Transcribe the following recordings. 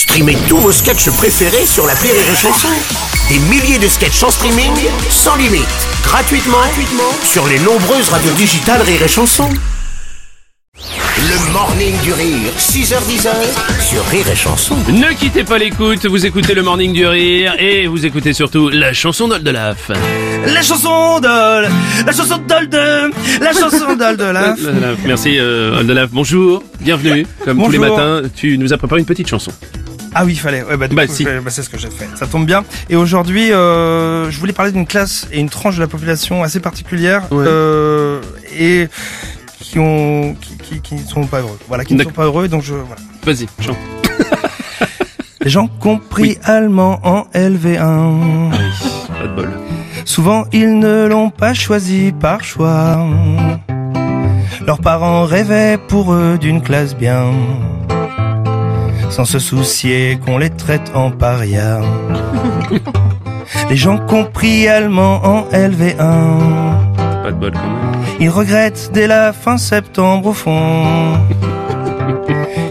Streamez tous vos sketchs préférés sur la Rire et Chanson. Des milliers de sketchs en streaming, sans limite, gratuitement, gratuitement sur les nombreuses radios digitales Rire et Chanson. Le morning du rire, 6h10 sur Rire et Chanson. Ne quittez pas l'écoute, vous écoutez le Morning du Rire et vous écoutez surtout la chanson d'Oldelaf. La chanson de... La chanson d'Olde... La chanson d'Oldelaf. Oldelaf, Merci euh, Oldelaf, bonjour, bienvenue. Comme tous les Bonjour. matins, tu nous as préparé une petite chanson. Ah oui, il fallait. Ouais, bah, du Bah, coup, si. bah, c'est ce que j'ai fait. Ça tombe bien. Et aujourd'hui, euh, je voulais parler d'une classe et une tranche de la population assez particulière Ouais. euh, et qui ont, qui, qui, qui ne sont pas heureux. Voilà, qui ne sont pas heureux. Donc je, voilà. Vas-y, chante. Les gens compris allemand en LV1. Pas de bol. Souvent, ils ne l'ont pas choisi par choix. Leurs parents rêvaient pour eux d'une classe bien, sans se soucier qu'on les traite en paria. Les gens compris allemand en LV1. Pas de bol quand même. Ils regrettent dès la fin septembre au fond.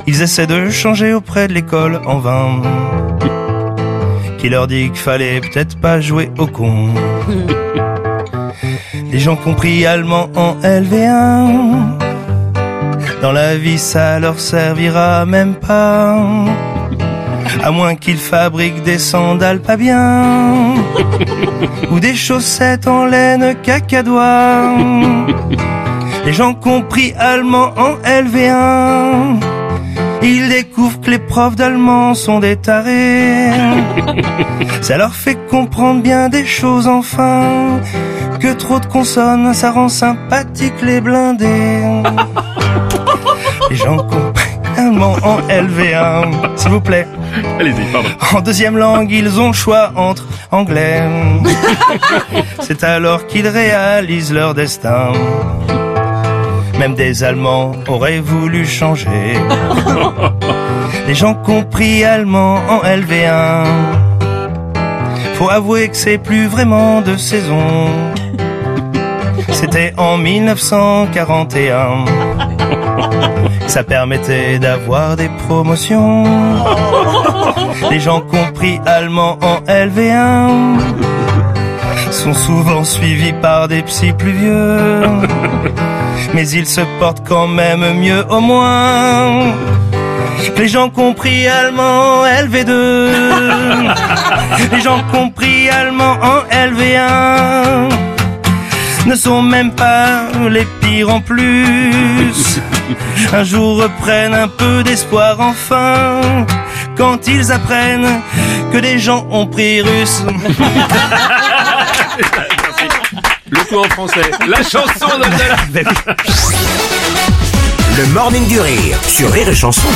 Ils essaient de changer auprès de l'école en vain. Qui leur dit qu'il fallait peut-être pas jouer au con. Les gens compris allemand en LV1. Dans la vie, ça leur servira même pas. À moins qu'ils fabriquent des sandales pas bien. Ou des chaussettes en laine cacadois. Les gens compris allemand en LV1. Ils découvrent que les profs d'allemand sont des tarés. Ça leur fait comprendre bien des choses enfin. Que trop de consonnes, ça rend sympathique les blindés. Les gens compris allemand en LV1. S'il vous plaît. Allez-y, pardon. En deuxième langue, ils ont le choix entre anglais. C'est alors qu'ils réalisent leur destin. Même des Allemands auraient voulu changer. Les gens compris allemand en LV1. Faut avouer que c'est plus vraiment de saison. C'était en 1941. Ça permettait d'avoir des promotions. Les gens compris allemand en LV1 sont souvent suivis par des psys plus vieux. Mais ils se portent quand même mieux au moins. Les gens compris allemand en LV2. Les gens compris allemand en LV1 ne sont même pas les pires en plus. Un jour reprennent un peu d'espoir enfin quand ils apprennent que des gens ont pris russe. Le coup en français. La chanson d'Oldelaf. Le morning du rire sur Rire et Chanson.